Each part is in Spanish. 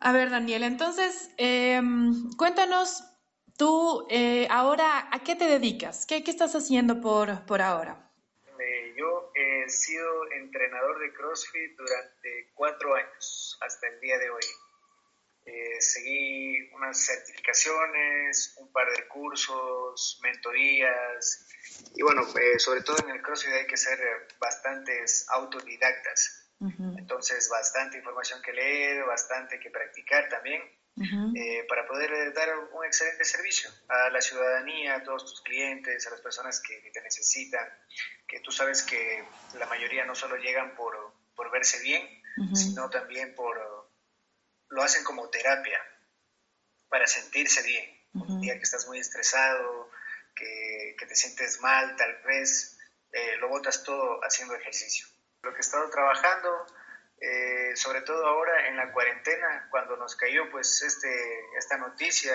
A ver, Daniel, entonces, em, cuéntanos tú eh, ahora, ¿a qué te dedicas? ¿Qué, qué estás haciendo por, por ahora? yo he sido entrenador de CrossFit durante cuatro años, hasta el día de hoy. Eh, seguí unas certificaciones, un par de cursos, mentorías y bueno, eh, sobre todo en el CrossFit hay que ser bastantes autodidactas. Entonces, bastante información que leer, bastante que practicar también eh, para poder dar un excelente servicio a la ciudadanía, a todos tus clientes, a las personas que, te necesitan, que tú sabes que la mayoría no solo llegan por, por verse bien, sino también por lo hacen como terapia para sentirse bien. Un día que estás muy estresado, que, te sientes mal, tal vez eh, lo botas todo haciendo ejercicio. Lo que he estado trabajando, eh, sobre todo ahora en la cuarentena, cuando nos cayó pues este, esta noticia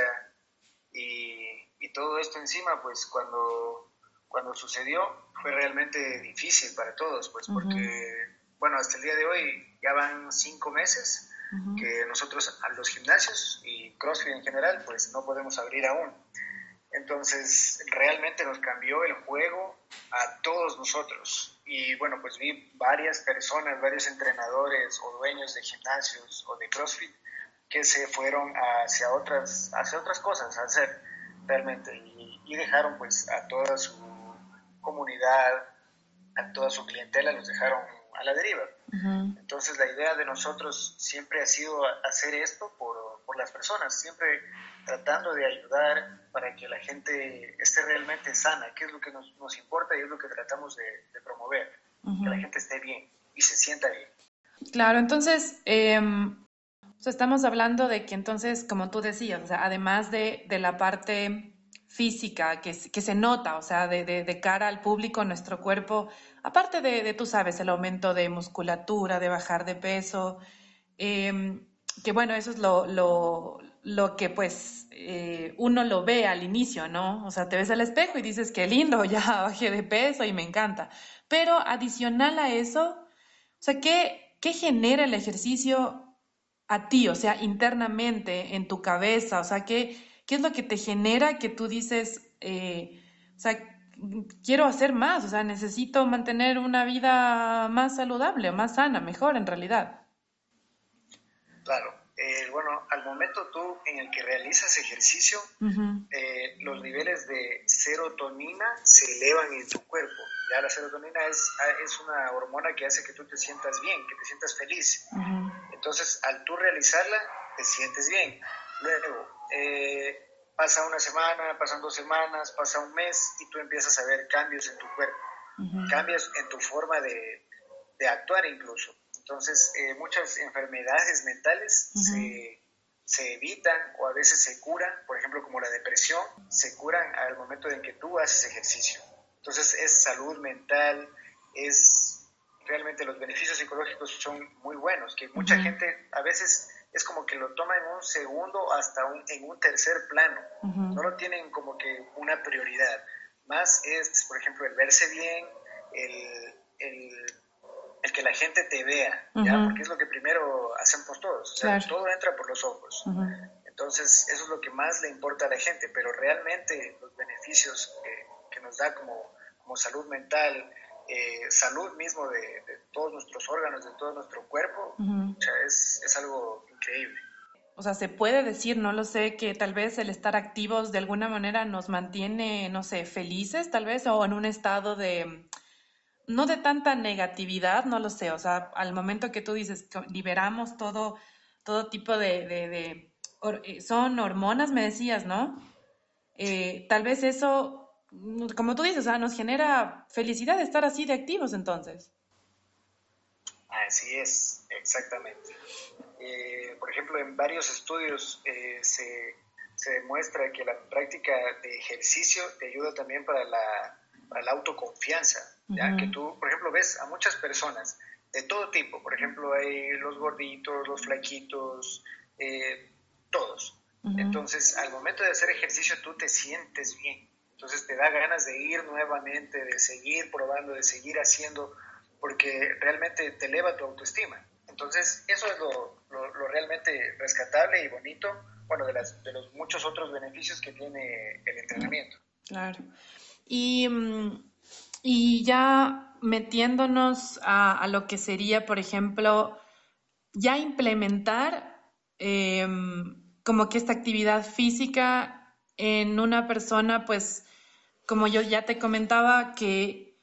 y, todo esto encima, pues cuando, cuando sucedió fue realmente difícil para todos, pues porque, bueno, hasta el día de hoy ya van cinco meses que nosotros a los gimnasios y CrossFit en general, pues no podemos abrir aún. Entonces, realmente nos cambió el juego a todos nosotros. Y bueno, pues vi varias personas, varios entrenadores o dueños de gimnasios o de CrossFit que se fueron hacia otras, hacia otras cosas a hacer realmente y, y dejaron pues a toda su comunidad, a toda su clientela, los dejaron a la deriva. Entonces la idea de nosotros siempre ha sido hacer esto por, por, las personas, siempre tratando de ayudar para que la gente esté realmente sana, que es lo que nos, nos importa y es lo que tratamos de, promover, que la gente esté bien y se sienta bien. Claro, entonces em, estamos hablando de que entonces, como tú decías, o sea, además de, de la parte física que, que, se nota, o sea, de, de, de cara al público, nuestro cuerpo aparte de, tú sabes, el aumento de musculatura, de bajar de peso, em, que bueno, eso es lo, lo, que pues eh, uno lo ve al inicio, ¿no? O sea, te ves al espejo y dices, qué lindo, ya bajé de peso y me encanta. Pero adicional a eso, o sea, ¿qué, qué genera el ejercicio a ti, o sea, internamente, en tu cabeza? O sea, ¿qué, qué es lo que te genera que tú dices, eh, o sea, quiero hacer más, o sea, necesito mantener una vida más saludable, más sana, mejor en realidad. Claro, eh, bueno, al momento tú en el que realizas ejercicio, eh, los niveles de serotonina se elevan en tu cuerpo. Ya la serotonina es, es una hormona que hace que tú te sientas bien, que te sientas feliz. Entonces, al tú realizarla, te sientes bien. Luego, eh, pasa una semana, pasan dos semanas, pasa un mes y tú empiezas a ver cambios en tu cuerpo, cambios en tu forma de, de actuar incluso. Entonces, eh, muchas enfermedades mentales se, se, evitan o a veces se curan, por ejemplo, como la depresión, se curan al momento en que tú haces ejercicio. Entonces, es salud mental, es realmente los beneficios psicológicos son muy buenos, que mucha gente a veces es como que lo toma en un segundo hasta un, en un tercer plano. No lo tienen como que una prioridad. Más es, por ejemplo, el verse bien, el, el, que la gente te vea, ¿ya? porque es lo que primero hacemos todos. O sea, todo entra por los ojos. Entonces, eso es lo que más le importa a la gente, pero realmente los beneficios que, nos da como, como salud mental, eh, salud mismo de, todos nuestros órganos, de todo nuestro cuerpo, o sea, es, es algo increíble. O sea, se puede decir, no lo sé, que tal vez el estar activos de alguna manera nos mantiene, no sé, felices, tal vez, o en un estado de, no de tanta negatividad, no lo sé. O sea, al momento que tú dices liberamos todo, todo tipo de, de, eh, son hormonas, me decías, ¿no? Eh, tal vez eso, como tú dices, o sea, nos genera felicidad estar así de activos entonces. Así es, exactamente. Eh, por ejemplo, en varios estudios eh, se, se, demuestra que la práctica de ejercicio te ayuda también para la, para la autoconfianza, ya que tú, por ejemplo, ves a muchas personas de todo tipo, por ejemplo, hay los gorditos, los flaquitos, eh, todos. Entonces, al momento de hacer ejercicio, tú te sientes bien. Entonces, te da ganas de ir nuevamente, de seguir probando, de seguir haciendo, porque realmente te eleva tu autoestima. Entonces, eso es lo, lo realmente rescatable y bonito, bueno, de, las, de los muchos otros beneficios que tiene el entrenamiento. Claro. Y, mm, y ya metiéndonos a, lo que sería, por ejemplo, ya implementar em, como que esta actividad física en una persona, pues, como yo ya te comentaba, que,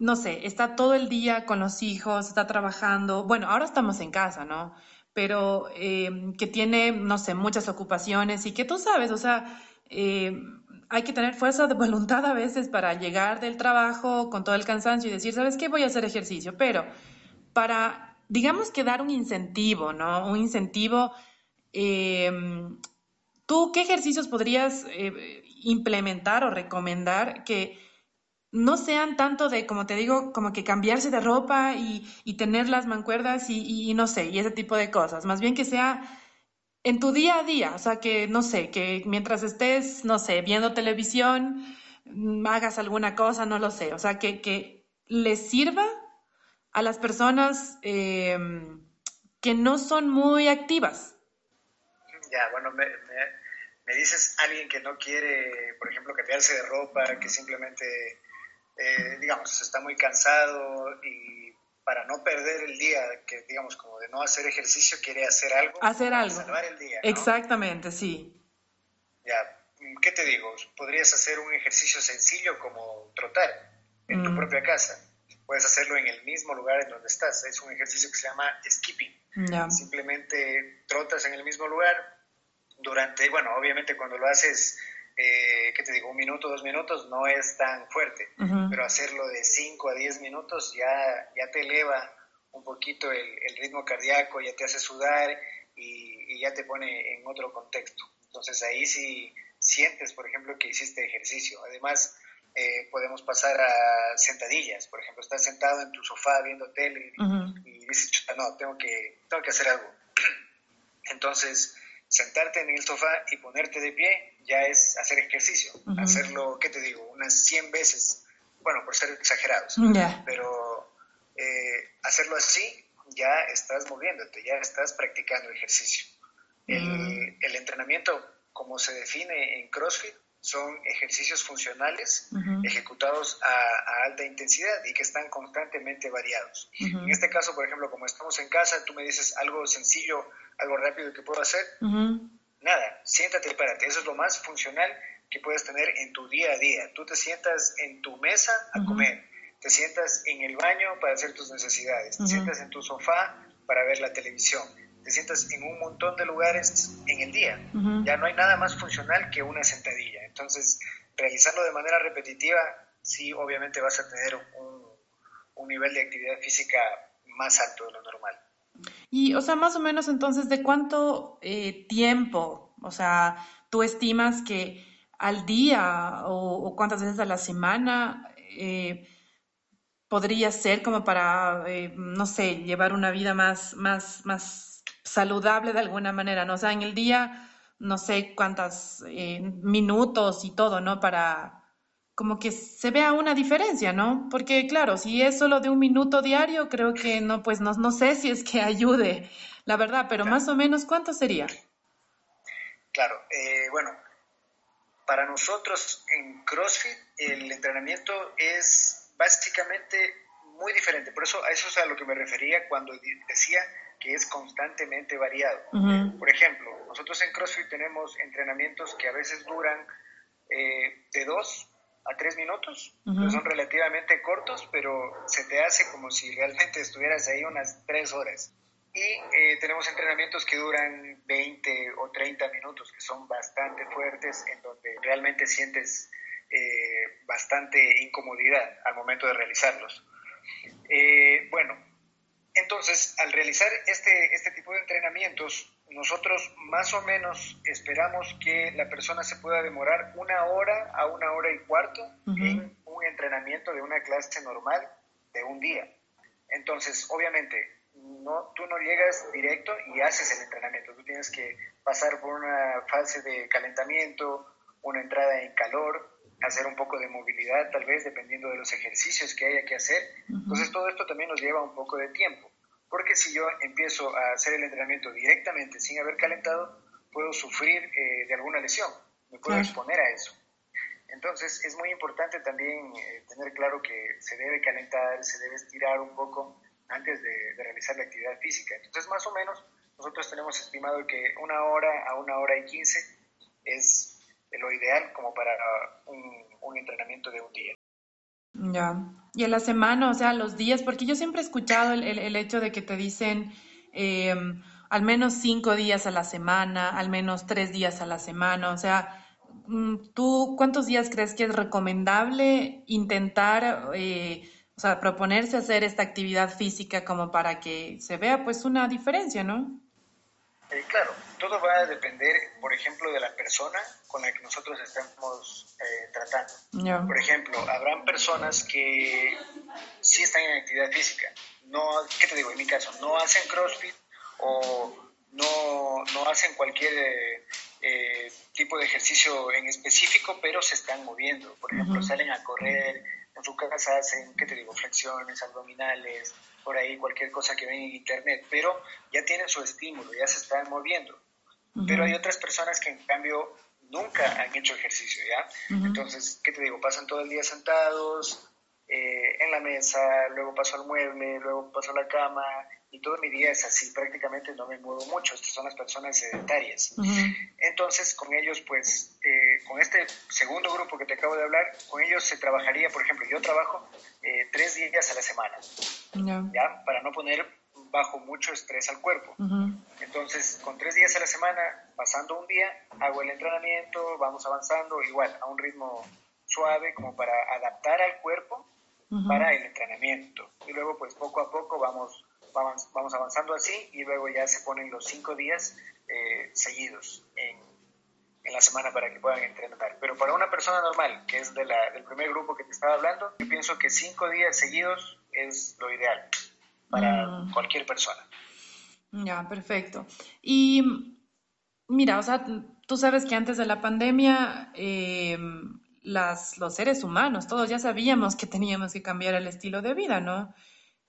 no sé, está todo el día con los hijos, está trabajando, bueno, ahora estamos en casa, ¿no? Pero em, que tiene, no sé, muchas ocupaciones y que tú sabes, o sea, em, hay que tener fuerza de voluntad a veces para llegar del trabajo con todo el cansancio y decir, ¿sabes qué? Voy a hacer ejercicio. Pero para, digamos que dar un incentivo, ¿no? Un incentivo, em, ¿tú qué ejercicios podrías eh, implementar o recomendar que no sean tanto de, como te digo, como que cambiarse de ropa y, tener las mancuerdas y, y no sé, y ese tipo de cosas? Más bien que sea en tu día a día, o sea, que no sé, que mientras estés, no sé, viendo televisión, mm, hagas alguna cosa, no lo sé, o sea, que, que sirva a las personas em, que no son muy activas. Ya, bueno, me, dices alguien que no quiere, por ejemplo, cambiarse de ropa, que simplemente, eh, digamos, está muy cansado y para no perder el día, que digamos como de no hacer ejercicio, quiere hacer algo. Hacer algo. Salvar el día. Exactamente, sí. Ya, ¿qué te digo? Podrías hacer un ejercicio sencillo como trotar en tu mm. propia casa. Puedes hacerlo en el mismo lugar en donde estás. Es un ejercicio que se llama skipping. Simplemente trotas en el mismo lugar durante, bueno, obviamente cuando lo haces eh, ¿qué te digo? Un minuto, dos minutos no es tan fuerte, pero hacerlo de 5 a 10 minutos ya, ya te eleva un poquito el, ritmo cardíaco, ya te hace sudar y, ya te pone en otro contexto. Entonces ahí sí sientes, por ejemplo, que hiciste ejercicio. Además, eh, podemos pasar a sentadillas, por ejemplo, estás sentado en tu sofá viendo tele y dices, no, tengo que, tengo que hacer algo. Entonces, sentarte en el sofá y ponerte de pie ya es hacer ejercicio. Hacerlo, ¿qué te digo? Unas 100 veces, bueno, por ser exagerados, pero eh, hacerlo así ya estás moviéndote, ya estás practicando ejercicio. El, el entrenamiento, como se define en CrossFit, son ejercicios funcionales ejecutados a, alta intensidad y que están constantemente variados. En este caso, por ejemplo, como estamos en casa, tú me dices algo sencillo, algo rápido que puedo hacer. Nada, siéntate y párate. Eso es lo más funcional que puedes tener en tu día a día. Tú te sientas en tu mesa a comer, te sientas en el baño para hacer tus necesidades, te sientas en tu sofá para ver la televisión te sientas en un montón de lugares en el día. Ya no hay nada más funcional que una sentadilla. Entonces, realizarlo de manera repetitiva, sí, obviamente vas a tener un, nivel de actividad física más alto de lo normal. Y, o sea, más o menos entonces, ¿de cuánto eh, tiempo, o sea, tú estimas que al día o, cuántas veces a la semana eh, podría ser como para, eh, no sé, llevar una vida más, más, más saludable de alguna manera, ¿no? O sea, en el día, no sé cuántos eh, minutos y todo, ¿no? Para como que se vea una diferencia, ¿no? Porque claro, si es solo de un minuto diario, creo que no, pues no, no sé si es que ayude, la verdad, pero más o menos, ¿cuánto sería? Claro, eh, bueno, para nosotros en CrossFit el entrenamiento es básicamente muy diferente, por eso a eso es a lo que me refería cuando decía que es constantemente variado. Por ejemplo, nosotros en CrossFit tenemos entrenamientos que a veces duran eh, de dos a tres minutos, que son relativamente cortos, pero se te hace como si realmente estuvieras ahí unas tres horas. Y eh, tenemos entrenamientos que duran 20 o 30 minutos, que son bastante fuertes, en donde realmente sientes eh, bastante incomodidad al momento de realizarlos. bueno, entonces, al realizar este, este tipo de entrenamientos, nosotros más o menos esperamos que la persona se pueda demorar una hora a una hora y cuarto en un entrenamiento de una clase normal de un día. Entonces, obviamente, no, tú no llegas directo y haces el entrenamiento. Tú tienes que pasar por una fase de calentamiento, una entrada en calor, hacer un poco de movilidad tal vez dependiendo de los ejercicios que haya que hacer. Entonces todo esto también nos lleva un poco de tiempo. Porque si yo empiezo a hacer el entrenamiento directamente sin haber calentado, puedo sufrir eh, de alguna lesión, me puedo exponer a eso. Entonces es muy importante también eh, tener claro que se debe calentar, se debe estirar un poco antes de, realizar la actividad física. Entonces más o menos nosotros tenemos estimado que una hora a una hora y quince es lo ideal como para un, entrenamiento de un día. Ya. Y en la semana, o sea, los días, porque yo siempre he escuchado el, el, hecho de que te dicen em, al menos cinco días a la semana, al menos tres días a la semana, o sea, mm, ¿tú cuántos días crees que es recomendable intentar, eh, o sea, proponerse hacer esta actividad física como para que se vea pues una diferencia, ¿no? Eh, claro, todo va a depender, por ejemplo, de la persona con la que nosotros estamos eh, tratando. Por ejemplo, habrán personas que sí están en actividad física. No, ¿Qué te digo? En mi caso, no hacen CrossFit o no, no hacen cualquier eh, tipo de ejercicio en específico, pero se están moviendo. Por ejemplo, salen a correr, en su casa hacen, ¿qué te digo? Flexiones, abdominales, por ahí cualquier cosa que ven en internet, pero ya tienen su estímulo, ya se están moviendo. Pero hay otras personas que en cambio nunca han hecho ejercicio, ¿ya? Entonces, ¿qué te digo? Pasan todo el día sentados eh, en la mesa, luego paso al mueble, luego paso a la cama, y todo mi día es así, prácticamente no me muevo mucho, estas son las personas sedentarias. Entonces, con ellos, pues, eh, con este segundo grupo que te acabo de hablar, con ellos se trabajaría, por ejemplo, yo trabajo eh, tres días a la semana, ¿ya? Para no poner bajo mucho estrés al cuerpo. Entonces, con tres días a la semana, pasando un día, hago el entrenamiento, vamos avanzando, igual, a un ritmo suave, como para adaptar al cuerpo para el entrenamiento. Y luego, pues, poco a poco vamos vamos, avanzando así y luego ya se ponen los cinco días eh, seguidos en, la semana para que puedan entrenar. Pero para una persona normal, que es de la, del primer grupo que te estaba hablando, yo pienso que cinco días seguidos es lo ideal para mm. cualquier persona. Ya, perfecto. Y mira, o sea, tú sabes que antes de la pandemia, eh, las, los seres humanos, todos ya sabíamos que teníamos que cambiar el estilo de vida, ¿no?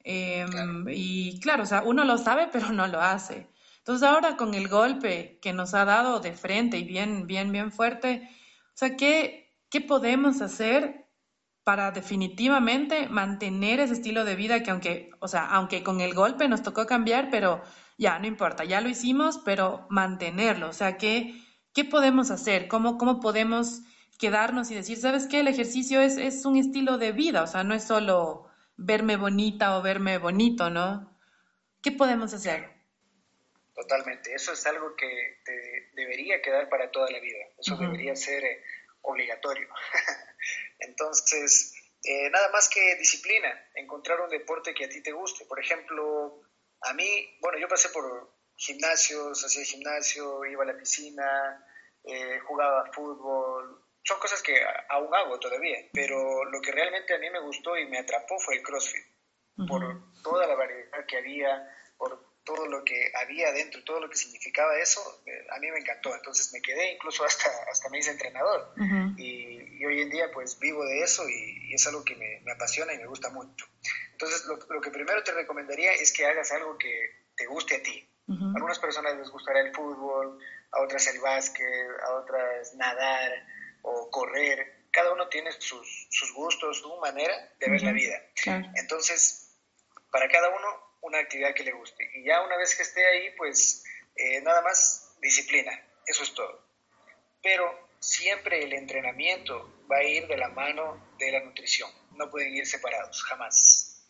Em, y claro, o sea, uno lo sabe, pero no lo hace. Entonces ahora con el golpe que nos ha dado de frente y bien, bien, bien fuerte, o sea, ¿qué, qué podemos hacer para definitivamente mantener ese estilo de vida que aunque, o sea, aunque con el golpe nos tocó cambiar, pero ya, no importa, ya lo hicimos, pero mantenerlo, o sea, ¿qué, qué podemos hacer? ¿Cómo, cómo podemos quedarnos y decir, sabes qué, el ejercicio es, es un estilo de vida, o sea, no es solo verme bonita o verme bonito, ¿no? ¿Qué podemos hacer? Totalmente, eso es algo que te debería quedar para toda la vida, eso debería ser eh, obligatorio. Entonces, eh, nada más que disciplina, encontrar un deporte que a ti te guste. Por ejemplo, a mí, bueno, yo pasé por gimnasios, hacía gimnasio, iba a la piscina, eh, jugaba fútbol, son cosas que aún hago todavía, pero lo que realmente a mí me gustó y me atrapó fue el CrossFit, por toda la variedad que había, por todo lo que había dentro, todo lo que significaba eso, eh, a mí me encantó. Entonces me quedé, incluso hasta, hasta me hice entrenador. y, hoy en día pues vivo de eso y, es algo que me, apasiona y me gusta mucho. Entonces lo, lo, que primero te recomendaría es que hagas algo que te guste a ti. A algunas personas les gustará el fútbol, a otras el básquet, a otras nadar, o correr, cada uno tiene sus, sus gustos, su manera de ver la vida. Entonces, para cada uno, una actividad que le guste. Y ya una vez que esté ahí, pues eh, nada más disciplina, eso es todo. Pero siempre el entrenamiento va a ir de la mano de la nutrición, no pueden ir separados, jamás.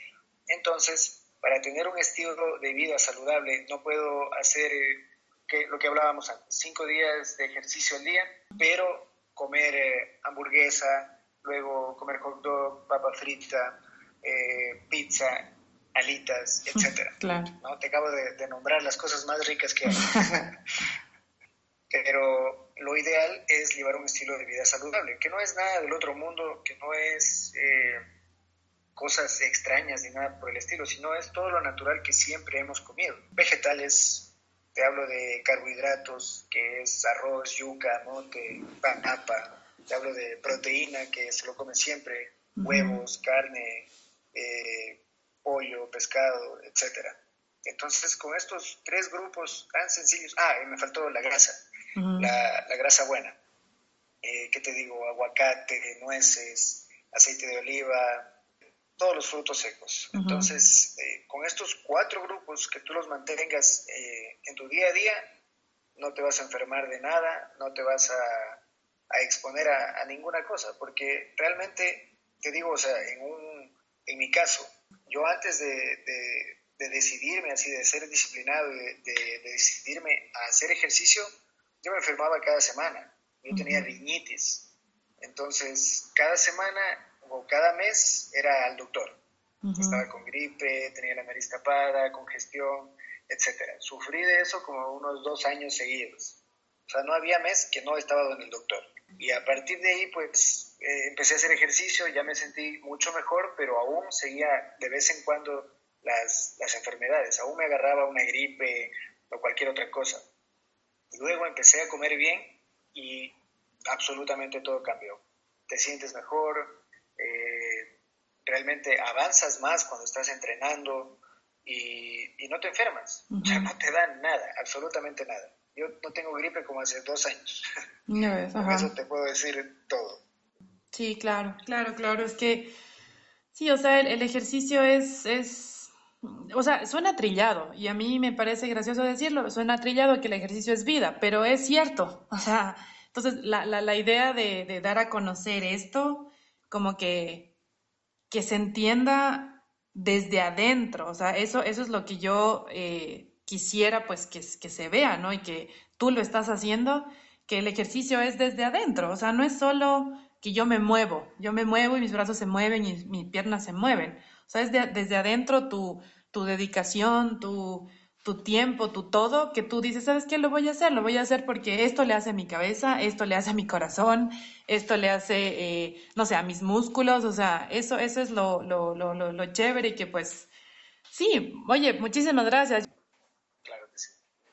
Entonces, para tener un estilo de vida saludable, no puedo hacer eh, que, lo que hablábamos antes, cinco días de ejercicio al día, pero comer eh, hamburguesa, luego comer hot dog, papa frita, pizza, alitas, etc. ¿no? Te acabo de, nombrar las cosas más ricas que hay. Pero lo ideal es llevar un estilo de vida saludable, que no es nada del otro mundo, que no es eh, cosas extrañas ni nada por el estilo, sino es todo lo natural que siempre hemos comido. Vegetales, te hablo de carbohidratos, que es arroz, yuca, mote, panapa. Te hablo de proteína, que se lo come siempre, huevos, carne, eh, pollo, pescado, etc. Entonces, con estos tres grupos tan sencillos, ah, y me faltó la grasa, la, grasa buena. Eh, ¿Qué te digo? Aguacate, nueces, aceite de oliva, todos los frutos secos. Entonces, eh, con estos cuatro grupos que tú los mantengas eh, en tu día a día, no te vas a enfermar de nada, no te vas a, exponer a, ninguna cosa, porque realmente, te digo, o sea, en, un, en mi caso, yo antes de, decidirme así, de ser disciplinado, de, de, decidirme a hacer ejercicio, yo me enfermaba cada semana, yo tenía riñitis, entonces cada semana o cada mes era al doctor. Estaba con gripe, tenía la nariz tapada, congestión, etcétera. Sufrí de eso como unos dos años seguidos. O sea, no había mes que no estaba donde el doctor. Y a partir de ahí, pues, eh, empecé a hacer ejercicio, ya me sentí mucho mejor, pero aún seguía de vez en cuando las, las enfermedades. Aún me agarraba una gripe o cualquier otra cosa. Luego empecé a comer bien y absolutamente todo cambió. Te sientes mejor, eh, realmente avanzas más cuando estás entrenando y, no te enfermas, o sea, no te dan nada, absolutamente nada. Yo no tengo gripe como hace dos años. eso te puedo decir todo. Sí, claro, claro, claro. Es que, sí, o sea, el, ejercicio es, es, o sea, suena trillado y a mí me parece gracioso decirlo, suena trillado que el ejercicio es vida, pero es cierto. O sea, entonces la, la, la idea de, dar a conocer esto como que, que se entienda desde adentro, o sea, eso, eso es lo que yo eh, quisiera pues que, que se vea, ¿no? Y que tú lo estás haciendo, que el ejercicio es desde adentro, o sea, no es solo que yo me muevo, yo me muevo y mis brazos se mueven y mis piernas se mueven, o sea, es desde adentro tu, tu dedicación, tu, tu tiempo, tu todo, que tú dices, ¿sabes qué? Lo voy a hacer, lo voy a hacer porque esto le hace a mi cabeza, esto le hace a mi corazón, esto le hace, eh, no sé, a mis músculos, o sea, eso, eso es lo, lo, lo, lo, chévere que pues, sí, oye, muchísimas gracias.